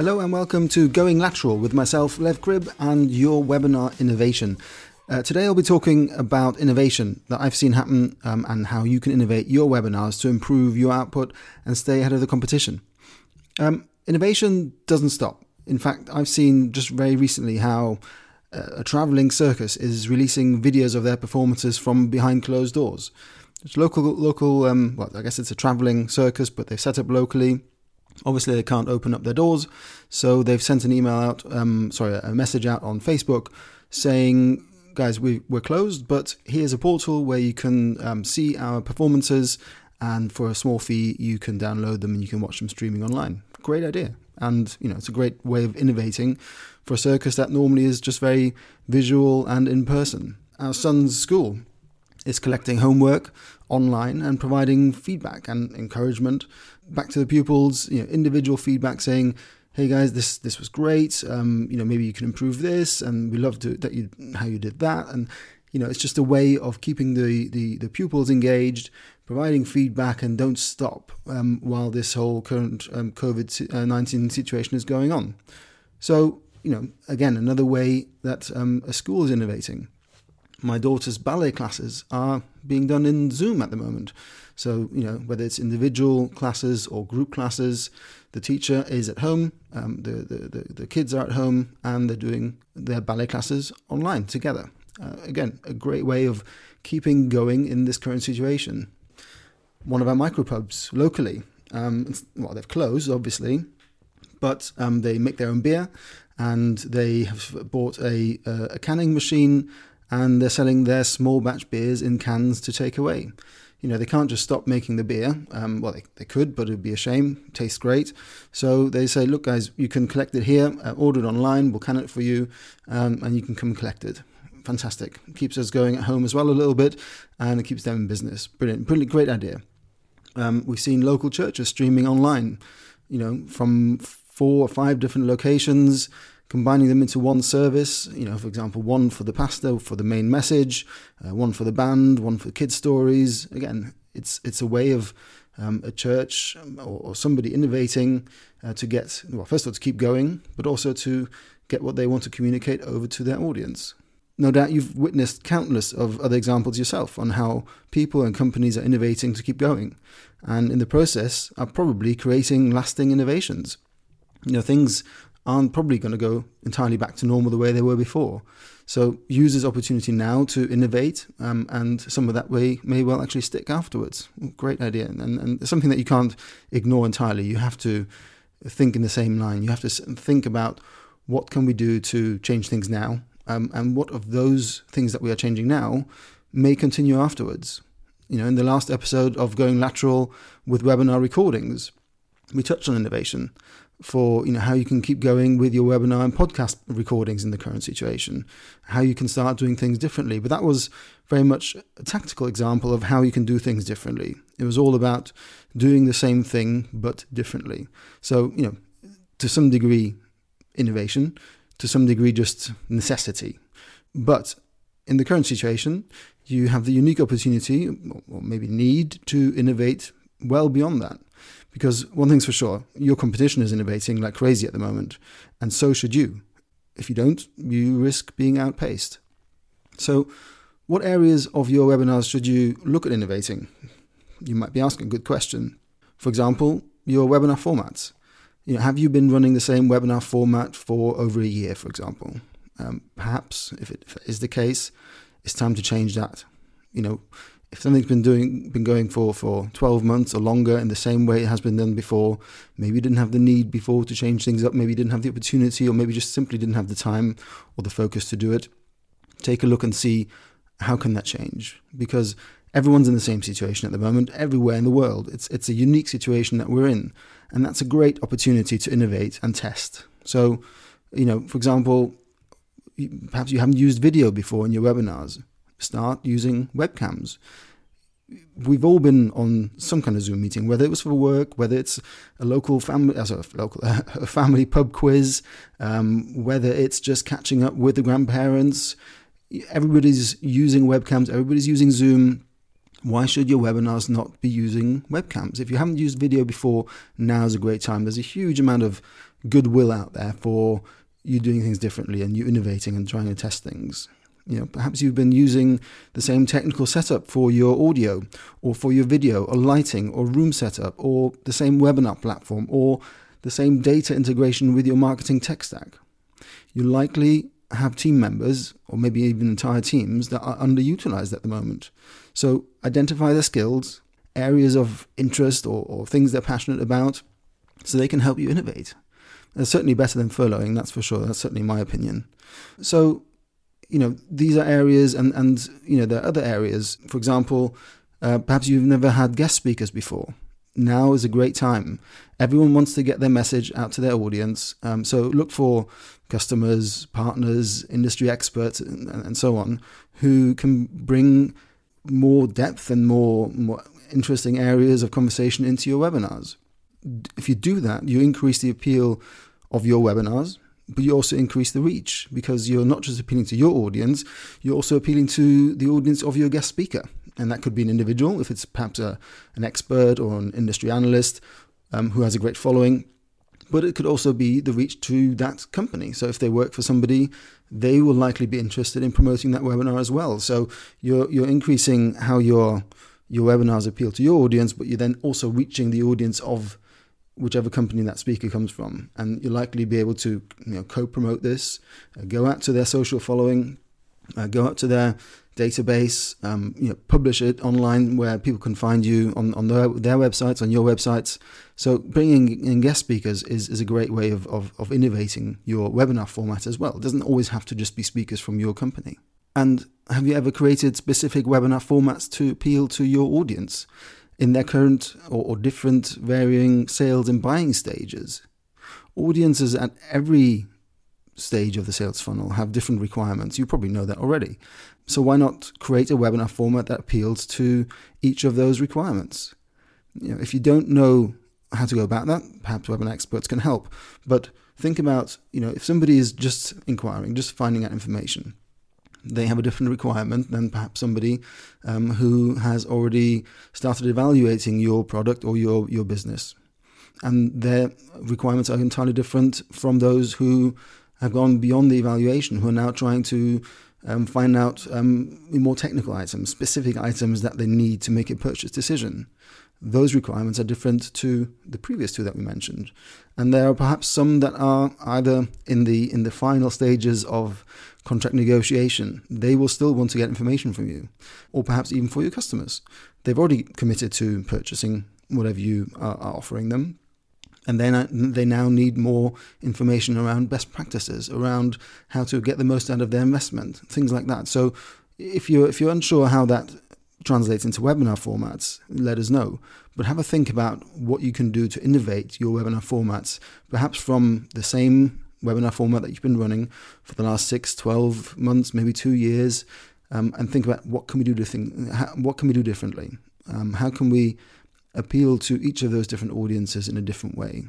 Hello and welcome to Going Lateral with myself, Lev Cribb, and your webinar innovation. Uh, today I'll be talking about innovation that I've seen happen um, and how you can innovate your webinars to improve your output and stay ahead of the competition. Um, innovation doesn't stop. In fact, I've seen just very recently how uh, a traveling circus is releasing videos of their performances from behind closed doors. It's local, local. Um, well, I guess it's a traveling circus, but they've set up locally Obviously, they can't open up their doors, so they've sent an email out, um, sorry, a message out on Facebook saying, guys, we, we're closed, but here's a portal where you can um, see our performances, and for a small fee, you can download them and you can watch them streaming online. Great idea. And, you know, it's a great way of innovating for a circus that normally is just very visual and in person. Our son's school is collecting homework online and providing feedback and encouragement back to the pupils, you know, individual feedback saying, "Hey guys, this this was great. Um, you know, maybe you can improve this, and we love to, that you how you did that." And you know, it's just a way of keeping the the, the pupils engaged, providing feedback, and don't stop um, while this whole current um, COVID uh, nineteen situation is going on. So, you know, again, another way that um, a school is innovating my daughter's ballet classes are being done in Zoom at the moment. So, you know, whether it's individual classes or group classes, the teacher is at home, um, the, the, the, the, kids are at home, and they're doing their ballet classes online together. Uh, again, a great way of keeping going in this current situation. One of our micropubs locally, um, well, they've closed, obviously, but um, they make their own beer and they have bought a, a canning machine and they're selling their small batch beers in cans to take away. You know, they can't just stop making the beer. Um, well, they, they could, but it would be a shame. It tastes great. So they say, look, guys, you can collect it here, uh, order it online, we'll can it for you, um, and you can come collect it. Fantastic. Keeps us going at home as well a little bit, and it keeps them in business. Brilliant. Brilliant, great idea. Um, we've seen local churches streaming online, you know, from four or five different locations combining them into one service. You know, for example, one for the pastor for the main message, uh, one for the band, one for kids stories. Again, it's it's a way of um, a church um, or, or somebody innovating uh, to get well, first of all to keep going, but also to get what they want to communicate over to their audience. No doubt you've witnessed countless of other examples yourself on how people and companies are innovating to keep going, and in the process are probably creating lasting innovations. You know, things aren't probably going to go entirely back to normal the way they were before. So use this opportunity now to innovate, um, and some of that way may well actually stick afterwards. Great idea, and, and something that you can't ignore entirely. You have to think in the same line. You have to think about what can we do to change things now, um, and what of those things that we are changing now may continue afterwards. You know, in the last episode of Going Lateral with webinar recordings, we touched on innovation for you know how you can keep going with your webinar and podcast recordings in the current situation how you can start doing things differently. But that was very much a tactical example of how you can do things differently. It was all about doing the same thing but differently. So you know to some degree innovation to some degree just necessity. But in the current situation you have the unique opportunity or maybe need to innovate well beyond that because one thing's for sure, your competition is innovating like crazy at the moment, and so should you. If you don't, you risk being outpaced. So, what areas of your webinars should you look at innovating? You might be asking a good question. For example, your webinar formats. You know, have you been running the same webinar format for over a year, for example? Um, perhaps, if it, if it is the case, it's time to change that. You know, if something's been doing been going for for 12 months or longer in the same way it has been done before maybe you didn't have the need before to change things up maybe you didn't have the opportunity or maybe just simply didn't have the time or the focus to do it take a look and see how can that change? Because everyone's in the same situation at the moment everywhere in the world. It's it's a unique situation that we're in and that's a great opportunity to innovate and test. So you know for example perhaps you haven't used video before in your webinars start using webcams. We've all been on some kind of Zoom meeting, whether it was for work, whether it's a local family, uh, sorry, local a family pub quiz, um, whether it's just catching up with the grandparents. Everybody's using webcams. Everybody's using Zoom why should your webinars not be using webcams? If you haven't used video before, now is a great time. There's a huge amount of goodwill out there for you doing things differently and you innovating and trying to test things. You know, perhaps you've been using the same technical setup for your audio or for your video or lighting or room setup or the same webinar platform or the same data integration with your marketing tech stack. You likely have team members or maybe even entire teams that are underutilized at the moment. So identify their skills, areas of interest or, or things they're passionate about so they can help you innovate. It's certainly better than furloughing, that's for sure. That's certainly my opinion. So, you know, these are areas, and, and you know, there are other areas. For example, uh, perhaps you've never had guest speakers before. Now is a great time. Everyone wants to get their message out to their audience. Um, so look for customers, partners, industry experts, and, and so on, who can bring more depth and more, more interesting areas of conversation into your webinars if you do that, you increase the appeal of your webinars, but you also increase the reach because you're not just appealing to your audience, you're also appealing to the audience of your guest speaker. And that could be an individual, if it's perhaps a, an expert or an industry analyst um, who has a great following. But it could also be the reach to that company. So if they work for somebody, they will likely be interested in promoting that webinar as well. So you're you're increasing how your your webinars appeal to your audience, but you're then also reaching the audience of whichever company that speaker comes from, and you'll likely be able to you know, co-promote this, uh, go out to their social following, uh, go out to their database, um, you know, publish it online where people can find you on, on their, their websites, on your websites. So bringing in guest speakers is, is a great way of, of, of innovating your webinar format as well. It doesn't always have to just be speakers from your company. And have you ever created specific webinar formats to appeal to your audience? In their current or, or different varying sales and buying stages. Audiences at every stage of the sales funnel have different requirements. You probably know that already. So why not create a webinar format that appeals to each of those requirements? You know, if you don't know how to go about that, perhaps webinar experts can help. But think about, you know, if somebody is just inquiring, just finding out information, they have a different requirement than perhaps somebody um, who has already started evaluating your product or your, your business. And their requirements are entirely different from those who have gone beyond the evaluation, who are now trying to um, find out um, more technical items, specific items that they need to make a purchase decision. Those requirements are different to the previous two that we mentioned, and there are perhaps some that are either in the in the final stages of contract negotiation, they will still want to get information from you, or perhaps even for your customers. They've already committed to purchasing whatever you are, offering them. And then they now need more information around best practices, around how to get the most out of their investment, things like that. So, if you're if you're unsure how that translates into webinar formats, let us know. But have a think about what you can do to innovate your webinar formats, perhaps from the same webinar format that you've been running for the last six, 12 months, maybe two years, um, and think about what can we do to think, how, what can we do differently? Um, how can we appeal to each of those different audiences in a different way?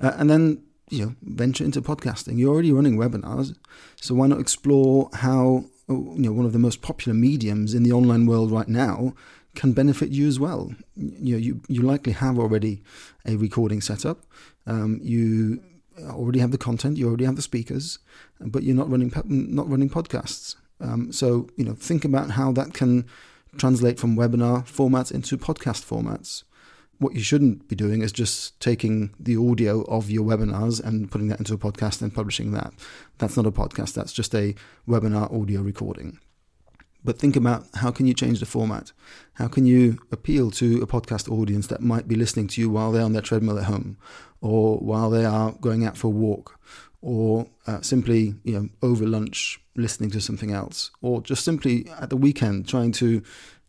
Uh, and then you know venture into podcasting. You're already running webinars, so why not explore how you know one of the most popular mediums in the online world right now can benefit you as well. You know, you you likely have already a recording setup. Um, you already have the content, you already have the speakers, but you're not running not running podcasts. Um, so you know, think about how that can translate from webinar formats into podcast formats. What you shouldn't be doing is just taking the audio of your webinars and putting that into a podcast and publishing that. That's not a podcast. That's just a webinar audio recording. But think about how can you change the format? How can you appeal to a podcast audience that might be listening to you while they're on their treadmill at home, or while they are going out for a walk, or uh, simply you know over lunch listening to something else, or just simply at the weekend trying to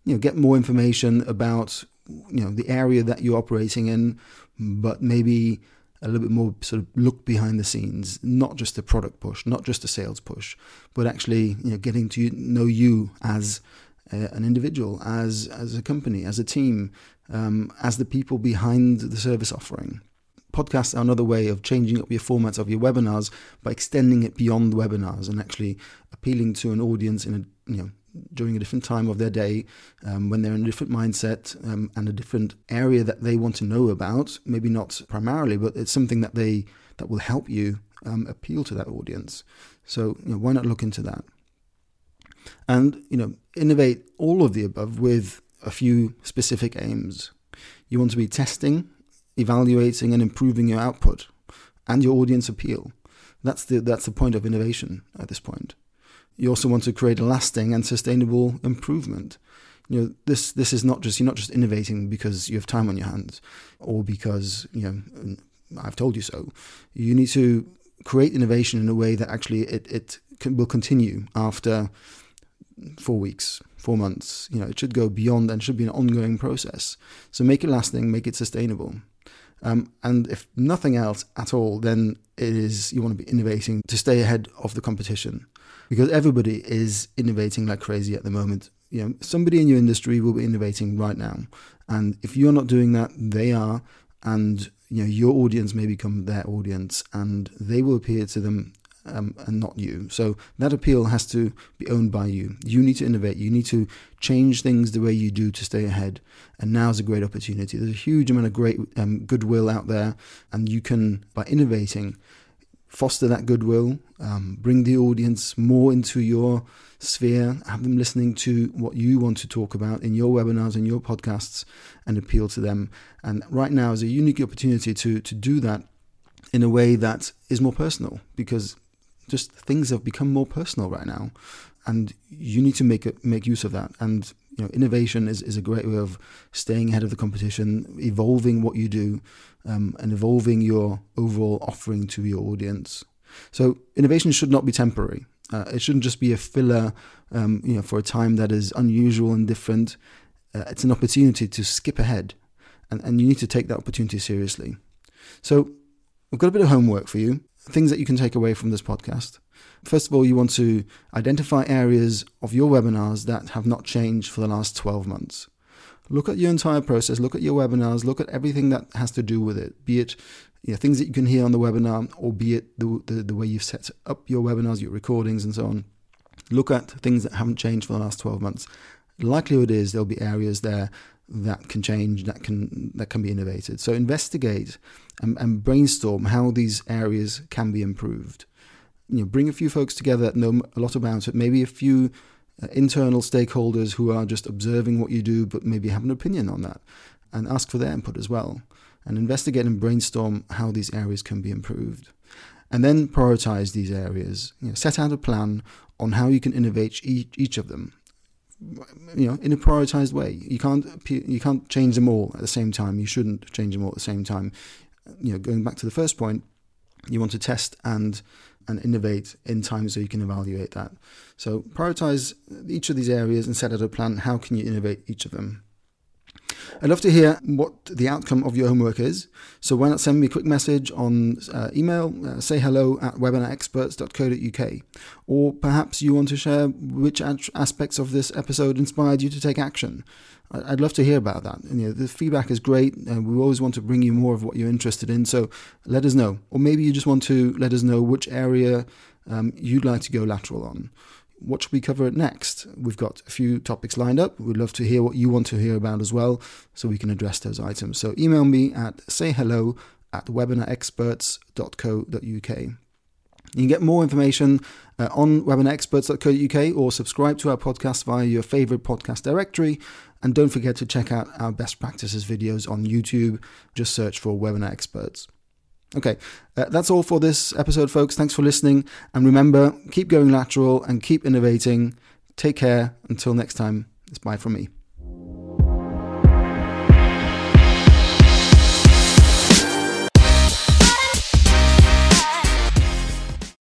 you know get more information about you know the area that you're operating in, but maybe a little bit more sort of look behind the scenes, not just a product push, not just a sales push, but actually you know getting to know you as a, an individual, as as a company, as a team, um, as the people behind the service offering. Podcasts are another way of changing up your formats of your webinars by extending it beyond webinars and actually appealing to an audience in a you know during a different time of their day, um, when they're in a different mindset um, and a different area that they want to know about. Maybe not primarily, but it's something that they that will help you um, appeal to that audience. So you know, why not look into that? And you know, innovate all of the above with a few specific aims. You want to be testing, evaluating, and improving your output and your audience appeal. That's the that's the point of innovation at this point. You also want to create a lasting and sustainable improvement. You know, this this is not just you're not just innovating because you have time on your hands or because you know I've told you so. You need to create innovation in a way that actually it it can, will continue after four weeks, four months. You know, it should go beyond and should be an ongoing process. So make it lasting, make it sustainable. Um, and if nothing else at all, then it is you want to be innovating to stay ahead of the competition, because everybody is innovating like crazy at the moment. You know, somebody in your industry will be innovating right now, and if you're not doing that, they are, and you know your audience may become their audience, and they will appear to them um, and not you. So that appeal has to be owned by you. You need to innovate. You need to change things the way you do to stay ahead. And now is a great opportunity. There's a huge amount of great um, goodwill out there, and you can, by innovating, foster that goodwill, um, bring the audience more into your sphere, have them listening to what you want to talk about in your webinars and your podcasts, and appeal to them. And right now is a unique opportunity to to do that in a way that is more personal because just things have become more personal right now, and you need to make it, make use of that. And you know, innovation is, is a great way of staying ahead of the competition, evolving what you do, um, and evolving your overall offering to your audience. So innovation should not be temporary. Uh, it shouldn't just be a filler, um, you know, for a time that is unusual and different. Uh, it's an opportunity to skip ahead, and, and you need to take that opportunity seriously. So, we've got a bit of homework for you things that you can take away from this podcast. First of all, you want to identify areas of your webinars that have not changed for the last 12 months. Look at your entire process, look at your webinars, look at everything that has to do with it, be it you know, things that you can hear on the webinar, or be it the, the, the way you've set up your webinars, your recordings, and so on. Look at things that haven't changed for the last 12 months. likelihood is there'll be areas there that can change, that can that can be innovated. So investigate and, and brainstorm how these areas can be improved. You know, bring a few folks together that know a lot about it. Maybe a few uh, internal stakeholders who are just observing what you do, but maybe have an opinion on that, and ask for their input as well. And investigate and brainstorm how these areas can be improved. And then prioritize these areas. You know, set out a plan on how you can innovate each, each of them you know in a prioritized way. You can't you can't change them all at the same time. You shouldn't change them all at the same time. You know going back to the first point you want to test and and innovate in time so you can evaluate that. So prioritize each of these areas and set out a plan. How can you innovate each of them I'd love to hear what the outcome of your homework is. So why not send me a quick message on uh, email, uh, say hello at webinarexperts.co.uk. Or perhaps you want to share which aspects of this episode inspired you to take action. I'd love to hear about that. And, you know, the feedback is great. and we always want to bring you more of what you're interested in. So let us know. Or maybe you just want to let us know which area um, you'd like to go lateral on what should we cover next? We've got a few topics lined up. We'd love to hear what you want to hear about as well, so we can address those items. So email me at sayhello at webinarexperts.co.uk. You can get more information uh, on webinarexperts.co.uk or subscribe to our podcast via your favorite podcast directory. And don't forget to check out our best practices videos on YouTube. Just search for Webinar Experts. Okay, uh, that's all for this episode, folks. Thanks for listening. And remember, keep going lateral and keep innovating. Take care. Until next time, it's bye from me.